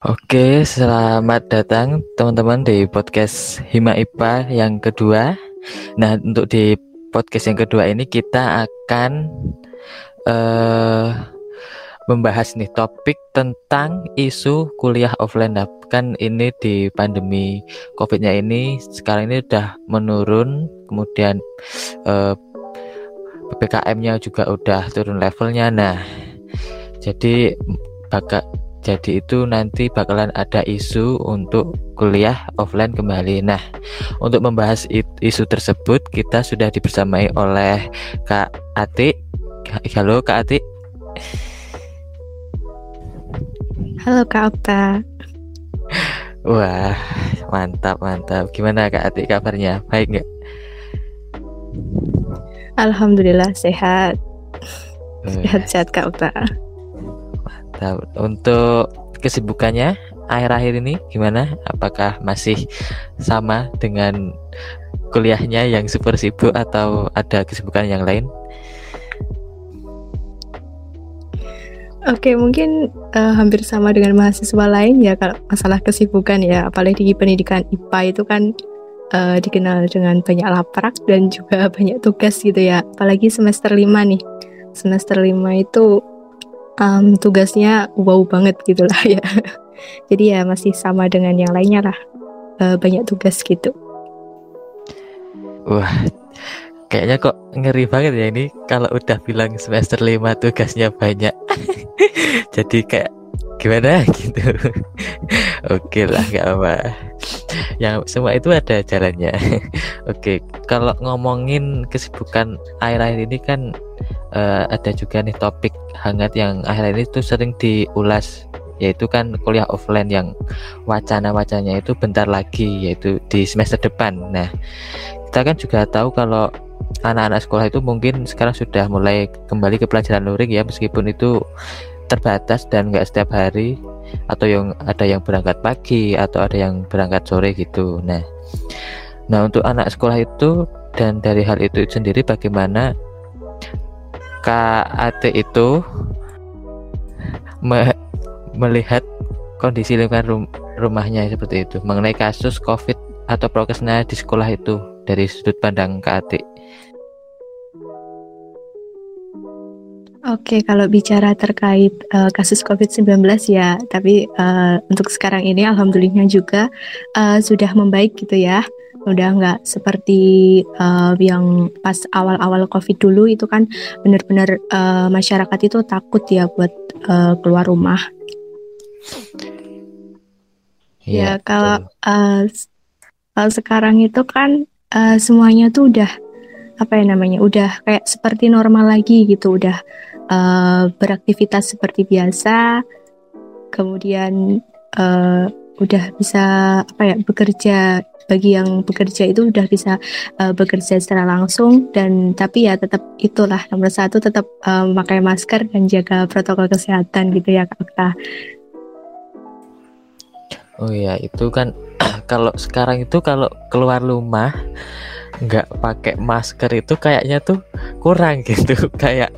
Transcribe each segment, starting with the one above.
Oke, selamat datang teman-teman di podcast Hima IPA yang kedua. Nah, untuk di podcast yang kedua ini kita akan uh, membahas nih topik tentang isu kuliah offline. Nah, kan ini di pandemi COVID-nya ini sekarang ini udah menurun, kemudian eh, PPKM-nya juga udah turun levelnya. Nah, jadi bakal jadi itu nanti bakalan ada isu untuk kuliah offline kembali. Nah, untuk membahas isu tersebut kita sudah dibersamai oleh Kak Ati. Halo Kak Ati. Halo Kak Okta. Wah, mantap mantap. Gimana Kak Ati kabarnya? Baik nggak? Alhamdulillah sehat. Sehat-sehat Kak Okta. Nah, untuk kesibukannya akhir-akhir ini gimana? Apakah masih sama dengan kuliahnya yang super sibuk atau ada kesibukan yang lain? Oke, mungkin uh, hampir sama dengan mahasiswa lain ya kalau masalah kesibukan ya, apalagi di pendidikan IPA itu kan uh, dikenal dengan banyak laprak dan juga banyak tugas gitu ya. Apalagi semester 5 nih. Semester 5 itu um, tugasnya wow banget gitu lah ya. Jadi ya masih sama dengan yang lainnya lah. Uh, banyak tugas gitu. Wah, kayaknya kok ngeri banget ya ini kalau udah bilang semester 5 tugasnya banyak. Jadi kayak gimana gitu. Oke lah gak apa. Yang semua itu ada jalannya. Oke, kalau ngomongin kesibukan akhir-akhir ini kan uh, ada juga nih topik hangat yang akhir ini tuh sering diulas yaitu kan kuliah offline yang wacana-wacananya itu bentar lagi yaitu di semester depan. Nah, kita kan juga tahu kalau anak-anak sekolah itu mungkin sekarang sudah mulai kembali ke pelajaran luring ya meskipun itu terbatas dan nggak setiap hari atau yang ada yang berangkat pagi atau ada yang berangkat sore gitu. Nah, nah untuk anak sekolah itu dan dari hal itu sendiri bagaimana KAT itu me melihat kondisi lingkungan rum rumahnya seperti itu mengenai kasus COVID atau prokesnya di sekolah itu dari sudut pandang KAT. Oke, kalau bicara terkait uh, kasus COVID-19 ya, tapi uh, untuk sekarang ini alhamdulillah juga uh, sudah membaik gitu ya udah nggak seperti uh, yang pas awal-awal covid dulu itu kan benar-benar uh, masyarakat itu takut ya buat uh, keluar rumah. Ya, ya kalau uh, kalau sekarang itu kan uh, semuanya tuh udah apa ya namanya udah kayak seperti normal lagi gitu. Udah uh, beraktivitas seperti biasa. Kemudian uh, udah bisa apa ya bekerja bagi yang bekerja itu udah bisa uh, bekerja secara langsung dan tapi ya tetap itulah nomor satu tetap uh, masker dan jaga protokol kesehatan gitu ya kak. Oh ya itu kan kalau sekarang itu kalau keluar rumah nggak pakai masker itu kayaknya tuh kurang gitu kayak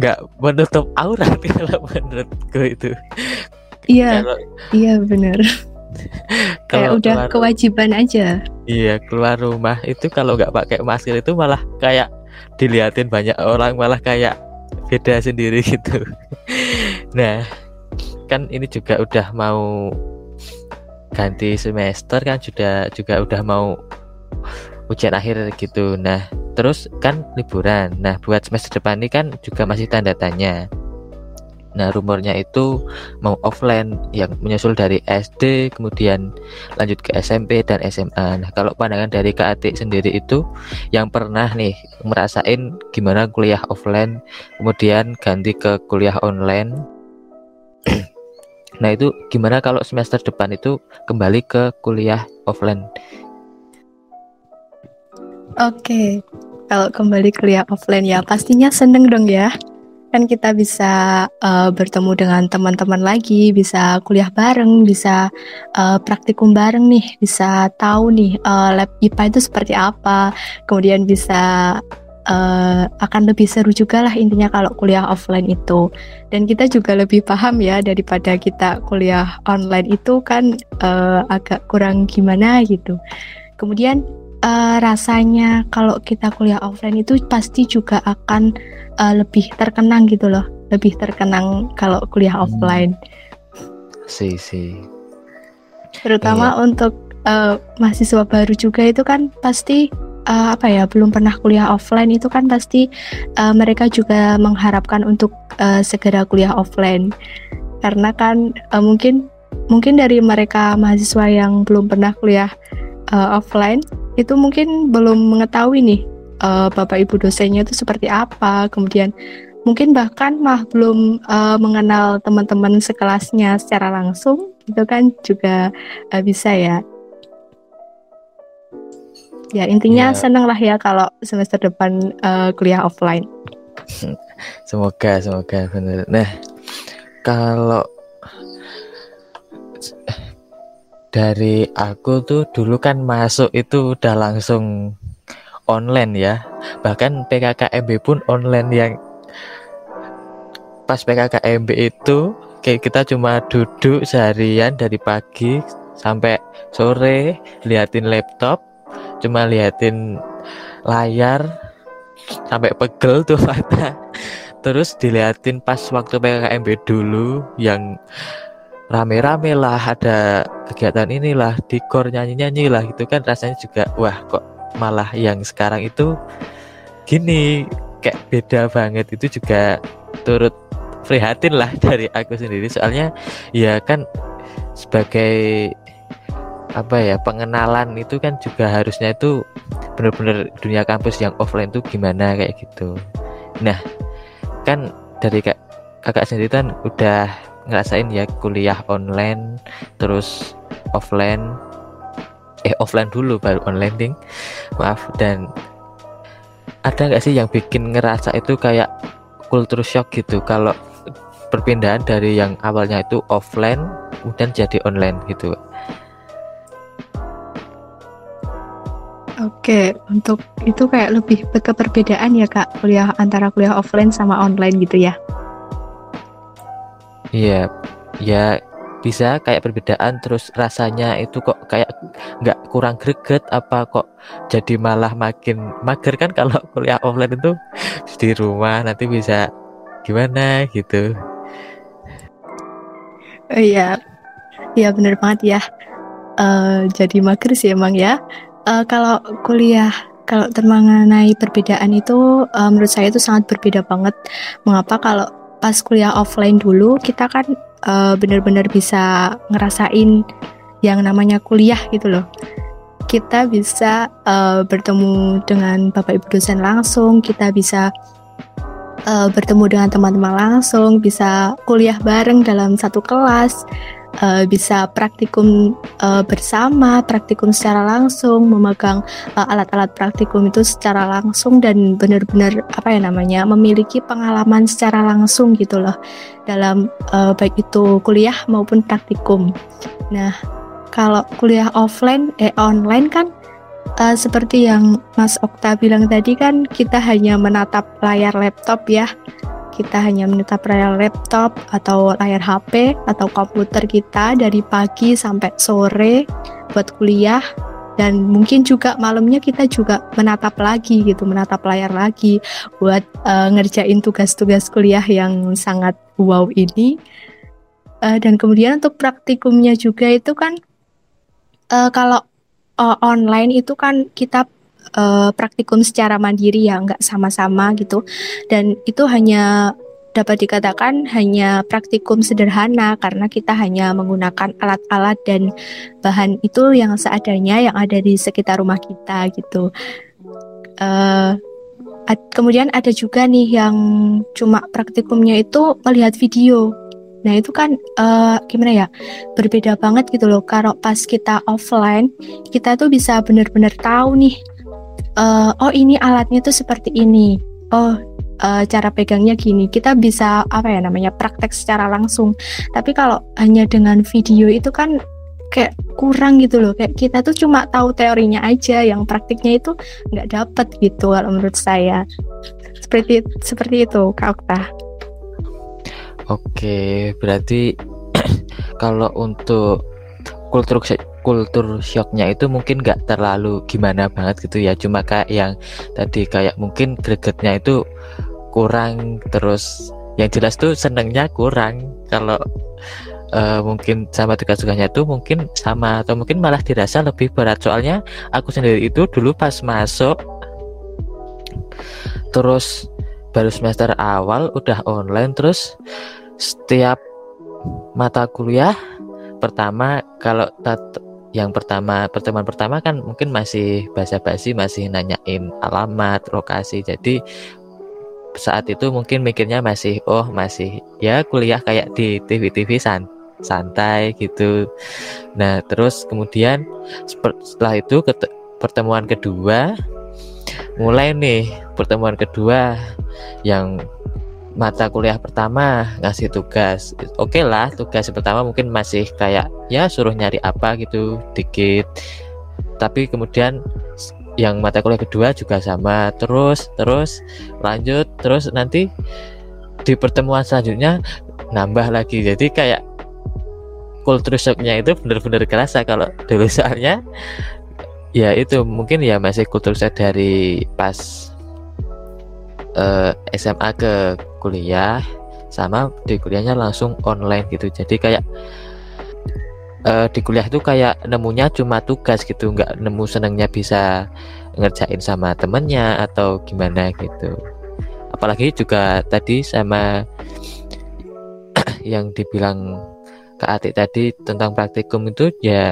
nggak menutup aurat kalau menurutku itu. Iya, iya benar. Kayak udah keluar, kewajiban aja. Iya keluar rumah itu kalau nggak pakai masker itu malah kayak dilihatin banyak orang malah kayak beda sendiri gitu. Nah kan ini juga udah mau ganti semester kan sudah juga udah mau ujian akhir gitu. Nah terus kan liburan. Nah buat semester depan ini kan juga masih tanda tanya Nah, rumornya itu mau offline yang menyusul dari SD, kemudian lanjut ke SMP dan SMA. Nah, kalau pandangan dari Atik sendiri itu yang pernah nih merasain gimana kuliah offline, kemudian ganti ke kuliah online. nah, itu gimana kalau semester depan itu kembali ke kuliah offline? Oke, kalau kembali kuliah offline ya pastinya seneng dong ya kan kita bisa uh, bertemu dengan teman-teman lagi, bisa kuliah bareng, bisa uh, praktikum bareng nih, bisa tahu nih uh, lab IPA itu seperti apa, kemudian bisa uh, akan lebih seru juga lah intinya kalau kuliah offline itu. Dan kita juga lebih paham ya daripada kita kuliah online itu kan uh, agak kurang gimana gitu. Kemudian uh, rasanya kalau kita kuliah offline itu pasti juga akan uh, lebih terkenang gitu loh lebih terkenang kalau kuliah hmm. offline sih sih terutama iya. untuk uh, mahasiswa baru juga itu kan pasti uh, apa ya belum pernah kuliah offline itu kan pasti uh, mereka juga mengharapkan untuk uh, segera kuliah offline karena kan uh, mungkin mungkin dari mereka mahasiswa yang belum pernah kuliah uh, offline itu mungkin belum mengetahui nih uh, bapak ibu dosennya itu seperti apa. Kemudian mungkin bahkan mah belum uh, mengenal teman-teman sekelasnya secara langsung itu kan juga uh, bisa ya. Ya intinya ya. seneng lah ya kalau semester depan uh, kuliah offline. Semoga semoga benar nah kalau dari aku tuh dulu kan masuk itu udah langsung online ya. Bahkan PKKMB pun online yang pas PKKMB itu kayak kita cuma duduk seharian dari pagi sampai sore liatin laptop cuma liatin layar sampai pegel tuh mata. Terus diliatin pas waktu PKKMB dulu yang rame-rame lah ada kegiatan inilah dikor nyanyi-nyanyi lah gitu kan rasanya juga wah kok malah yang sekarang itu gini kayak beda banget itu juga turut prihatin lah dari aku sendiri soalnya ya kan sebagai apa ya pengenalan itu kan juga harusnya itu benar-benar dunia kampus yang offline itu gimana kayak gitu. Nah, kan dari kak kakak sendiri kan udah ngerasain ya kuliah online terus offline. Eh offline dulu baru online ding. Maaf dan ada nggak sih yang bikin ngerasa itu kayak culture shock gitu? Kalau perpindahan dari yang awalnya itu offline kemudian jadi online gitu Oke, untuk itu kayak lebih ke perbedaan ya kak, kuliah antara kuliah offline sama online gitu ya? Iya, ya bisa kayak perbedaan terus rasanya itu kok kayak nggak kurang greget apa kok jadi malah makin mager kan kalau kuliah offline itu di rumah nanti bisa gimana gitu. Oh iya, iya bener banget ya. Uh, jadi mager sih emang ya uh, kalau kuliah kalau mengenai perbedaan itu uh, menurut saya itu sangat berbeda banget. Mengapa kalau pas kuliah offline dulu kita kan uh, benar-benar bisa ngerasain yang namanya kuliah gitu loh. Kita bisa uh, bertemu dengan bapak ibu dosen langsung, kita bisa uh, bertemu dengan teman-teman langsung, bisa kuliah bareng dalam satu kelas, uh, bisa praktikum uh, bersama, praktikum secara langsung, memegang uh, alat-alat praktikum itu secara langsung dan benar-benar apa ya namanya memiliki pengalaman secara langsung gitu loh dalam uh, baik itu kuliah maupun praktikum. Nah, kalau kuliah offline eh online kan uh, seperti yang Mas Okta bilang tadi kan kita hanya menatap layar laptop ya kita hanya menetap layar laptop atau layar HP atau komputer kita dari pagi sampai sore buat kuliah. Dan mungkin juga malamnya kita juga menatap lagi gitu menatap layar lagi buat uh, ngerjain tugas-tugas kuliah yang sangat wow ini. Uh, dan kemudian untuk praktikumnya juga itu kan uh, kalau uh, online itu kan kita uh, praktikum secara mandiri ya nggak sama-sama gitu dan itu hanya dapat dikatakan hanya praktikum sederhana karena kita hanya menggunakan alat-alat dan bahan itu yang seadanya yang ada di sekitar rumah kita gitu. Uh, kemudian ada juga nih yang cuma praktikumnya itu melihat video. Nah itu kan uh, gimana ya berbeda banget gitu loh. Kalau pas kita offline kita tuh bisa benar-benar tahu nih uh, oh ini alatnya tuh seperti ini. Oh uh, cara pegangnya gini. Kita bisa apa ya namanya praktek secara langsung. Tapi kalau hanya dengan video itu kan kayak kurang gitu loh. Kayak kita tuh cuma tahu teorinya aja. Yang praktiknya itu nggak dapet gitu kalau menurut saya. Seperti seperti itu kak Okta. Oke berarti kalau untuk kultur kultur shocknya itu mungkin nggak terlalu gimana banget gitu ya. Cuma kayak yang tadi kayak mungkin gregetnya itu kurang terus yang jelas tuh senengnya kurang. Kalau uh, mungkin sama tugas-tugasnya itu mungkin sama atau mungkin malah dirasa lebih berat. Soalnya aku sendiri itu dulu pas masuk terus baru semester awal udah online terus setiap mata kuliah pertama kalau yang pertama pertemuan pertama kan mungkin masih basa-basi masih nanyain alamat lokasi. Jadi saat itu mungkin mikirnya masih oh masih ya kuliah kayak di TV-TV san santai gitu. Nah terus kemudian setelah itu pertemuan kedua mulai nih pertemuan kedua yang mata kuliah pertama ngasih tugas. Oke okay lah tugas pertama mungkin masih kayak ya suruh nyari apa gitu dikit. Tapi kemudian yang mata kuliah kedua juga sama. Terus terus lanjut terus nanti di pertemuan selanjutnya nambah lagi. Jadi kayak kultur shocknya itu benar-benar kerasa kalau dulu soalnya. Ya itu mungkin ya masih kultur shock dari pas uh, eh, SMA ke kuliah sama di kuliahnya langsung online gitu. Jadi kayak uh, di kuliah itu kayak nemunya cuma tugas gitu nggak nemu senangnya bisa ngerjain sama temennya atau gimana gitu. Apalagi juga tadi sama yang dibilang Kak Atik tadi tentang praktikum itu ya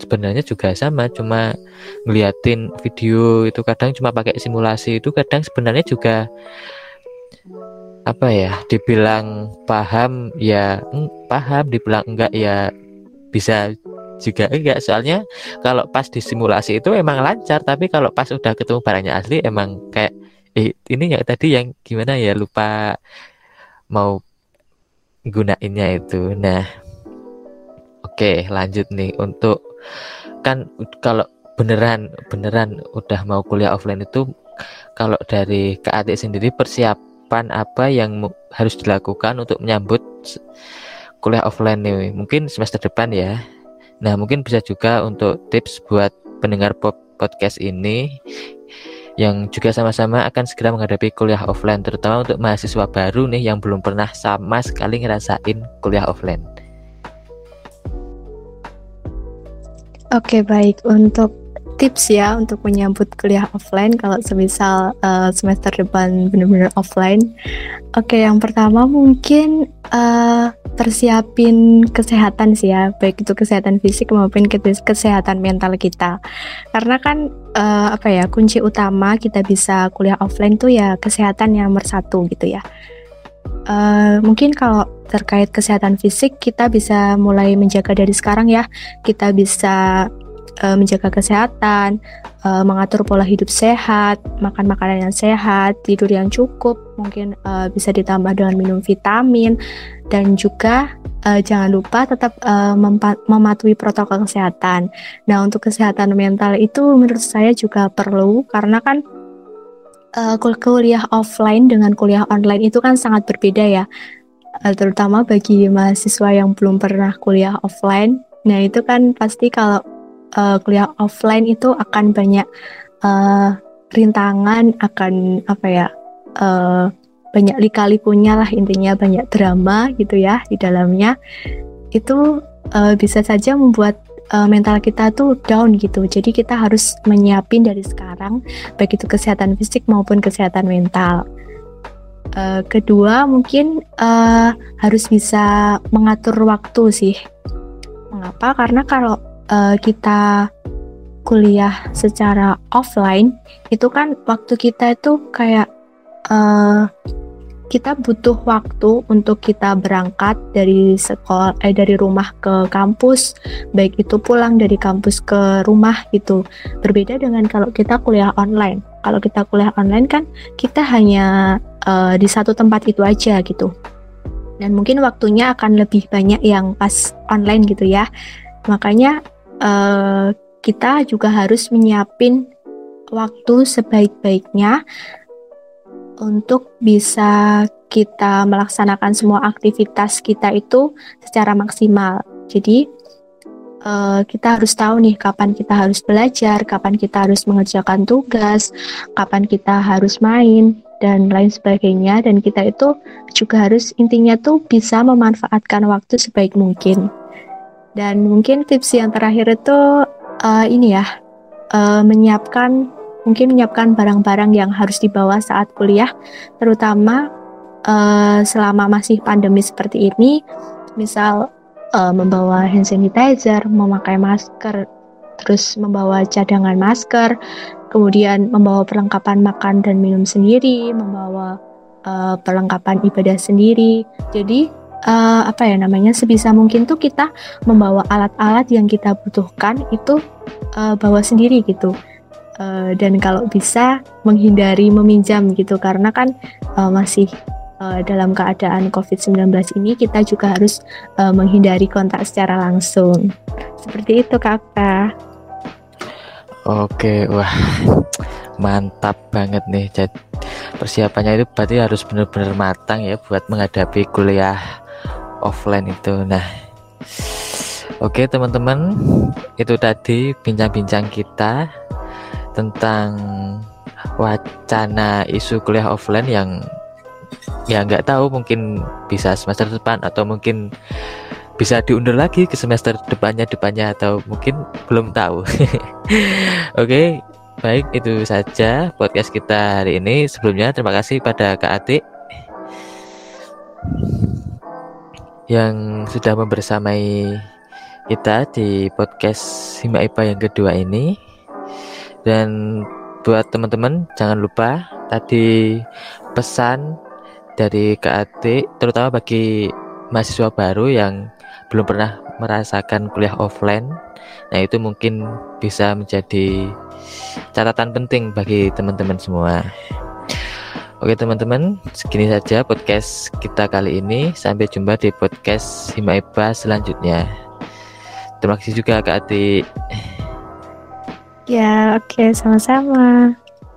sebenarnya juga sama cuma ngeliatin video itu kadang cuma pakai simulasi itu kadang sebenarnya juga apa ya dibilang paham ya mm, paham dibilang enggak ya bisa juga enggak. Soalnya kalau pas di simulasi itu emang lancar tapi kalau pas udah ketemu barangnya asli emang kayak eh ini ya tadi yang gimana ya lupa mau gunainnya itu. Nah oke lanjut nih untuk kan kalau beneran beneran udah mau kuliah offline itu kalau dari KAT sendiri persiap persiapan apa yang harus dilakukan untuk menyambut kuliah offline nih mungkin semester depan ya. Nah mungkin bisa juga untuk tips buat pendengar podcast ini yang juga sama-sama akan segera menghadapi kuliah offline terutama untuk mahasiswa baru nih yang belum pernah sama sekali ngerasain kuliah offline. Oke baik. Untuk tips ya untuk menyambut kuliah offline kalau semisal uh, semester depan benar-benar offline. Oke, yang pertama mungkin uh, persiapin kesehatan sih ya, baik itu kesehatan fisik maupun kesehatan mental kita. Karena kan uh, apa ya kunci utama kita bisa kuliah offline tuh ya kesehatan yang nomor satu gitu ya. Uh, mungkin kalau terkait kesehatan fisik kita bisa mulai menjaga dari sekarang ya. Kita bisa uh, menjaga kesehatan, uh, mengatur pola hidup sehat, makan makanan yang sehat, tidur yang cukup, mungkin uh, bisa ditambah dengan minum vitamin dan juga uh, jangan lupa tetap uh, mematuhi protokol kesehatan. Nah, untuk kesehatan mental itu menurut saya juga perlu karena kan uh, kuliah offline dengan kuliah online itu kan sangat berbeda ya. terutama bagi mahasiswa yang belum pernah kuliah offline. Nah, itu kan pasti kalau uh, kuliah offline itu akan banyak uh, rintangan, akan apa ya, uh, banyak lika-likunya lah intinya banyak drama gitu ya di dalamnya. Itu uh, bisa saja membuat uh, mental kita tuh down gitu. Jadi kita harus menyiapin dari sekarang baik itu kesehatan fisik maupun kesehatan mental. Uh, kedua mungkin uh, harus bisa mengatur waktu sih. Mengapa? Karena kalau uh, kita kuliah secara offline itu kan waktu kita itu kayak uh, kita butuh waktu untuk kita berangkat dari sekolah eh dari rumah ke kampus baik itu pulang dari kampus ke rumah gitu. Berbeda dengan kalau kita kuliah online. Kalau kita kuliah online kan kita hanya uh, di satu tempat itu aja gitu. Dan mungkin waktunya akan lebih banyak yang pas online gitu ya. Makanya uh, kita juga harus menyiapin waktu sebaik-baiknya untuk bisa kita melaksanakan semua aktivitas kita itu secara maksimal. Jadi uh, kita harus tahu nih kapan kita harus belajar, kapan kita harus mengerjakan tugas, kapan kita harus main dan lain sebagainya dan kita itu juga harus intinya tuh bisa memanfaatkan waktu sebaik mungkin. Dan mungkin tips yang terakhir itu uh, ini ya uh, menyiapkan mungkin menyiapkan barang-barang yang harus dibawa saat kuliah, terutama uh, selama masih pandemi seperti ini, misal uh, membawa hand sanitizer, memakai masker, terus membawa cadangan masker, kemudian membawa perlengkapan makan dan minum sendiri, membawa uh, perlengkapan ibadah sendiri. Jadi uh, apa ya namanya sebisa mungkin tuh kita membawa alat-alat yang kita butuhkan itu uh, bawa sendiri gitu uh, dan kalau bisa menghindari meminjam gitu karena kan uh, masih uh, dalam keadaan COVID-19 ini kita juga harus uh, menghindari kontak secara langsung. Seperti itu kakak. Oke, wah mantap banget nih. Jadi persiapannya itu berarti harus benar-benar matang ya buat menghadapi kuliah offline itu. Nah, oke teman-teman, itu tadi bincang-bincang kita tentang wacana isu kuliah offline yang ya nggak tahu mungkin bisa semester depan atau mungkin bisa diundur lagi ke semester depannya depannya atau mungkin belum tahu. Oke, baik itu saja podcast kita hari ini. Sebelumnya terima kasih pada Kak Atik yang sudah membersamai kita di podcast Hima Ipa yang kedua ini. Dan buat teman-teman jangan lupa tadi pesan dari KAT terutama bagi mahasiswa baru yang belum pernah merasakan kuliah offline. Nah, itu mungkin bisa menjadi catatan penting bagi teman-teman semua. Oke teman-teman, segini saja podcast kita kali ini. Sampai jumpa di podcast Himaiba selanjutnya. Terima kasih juga Kak Ati. Ya, oke, okay, sama-sama.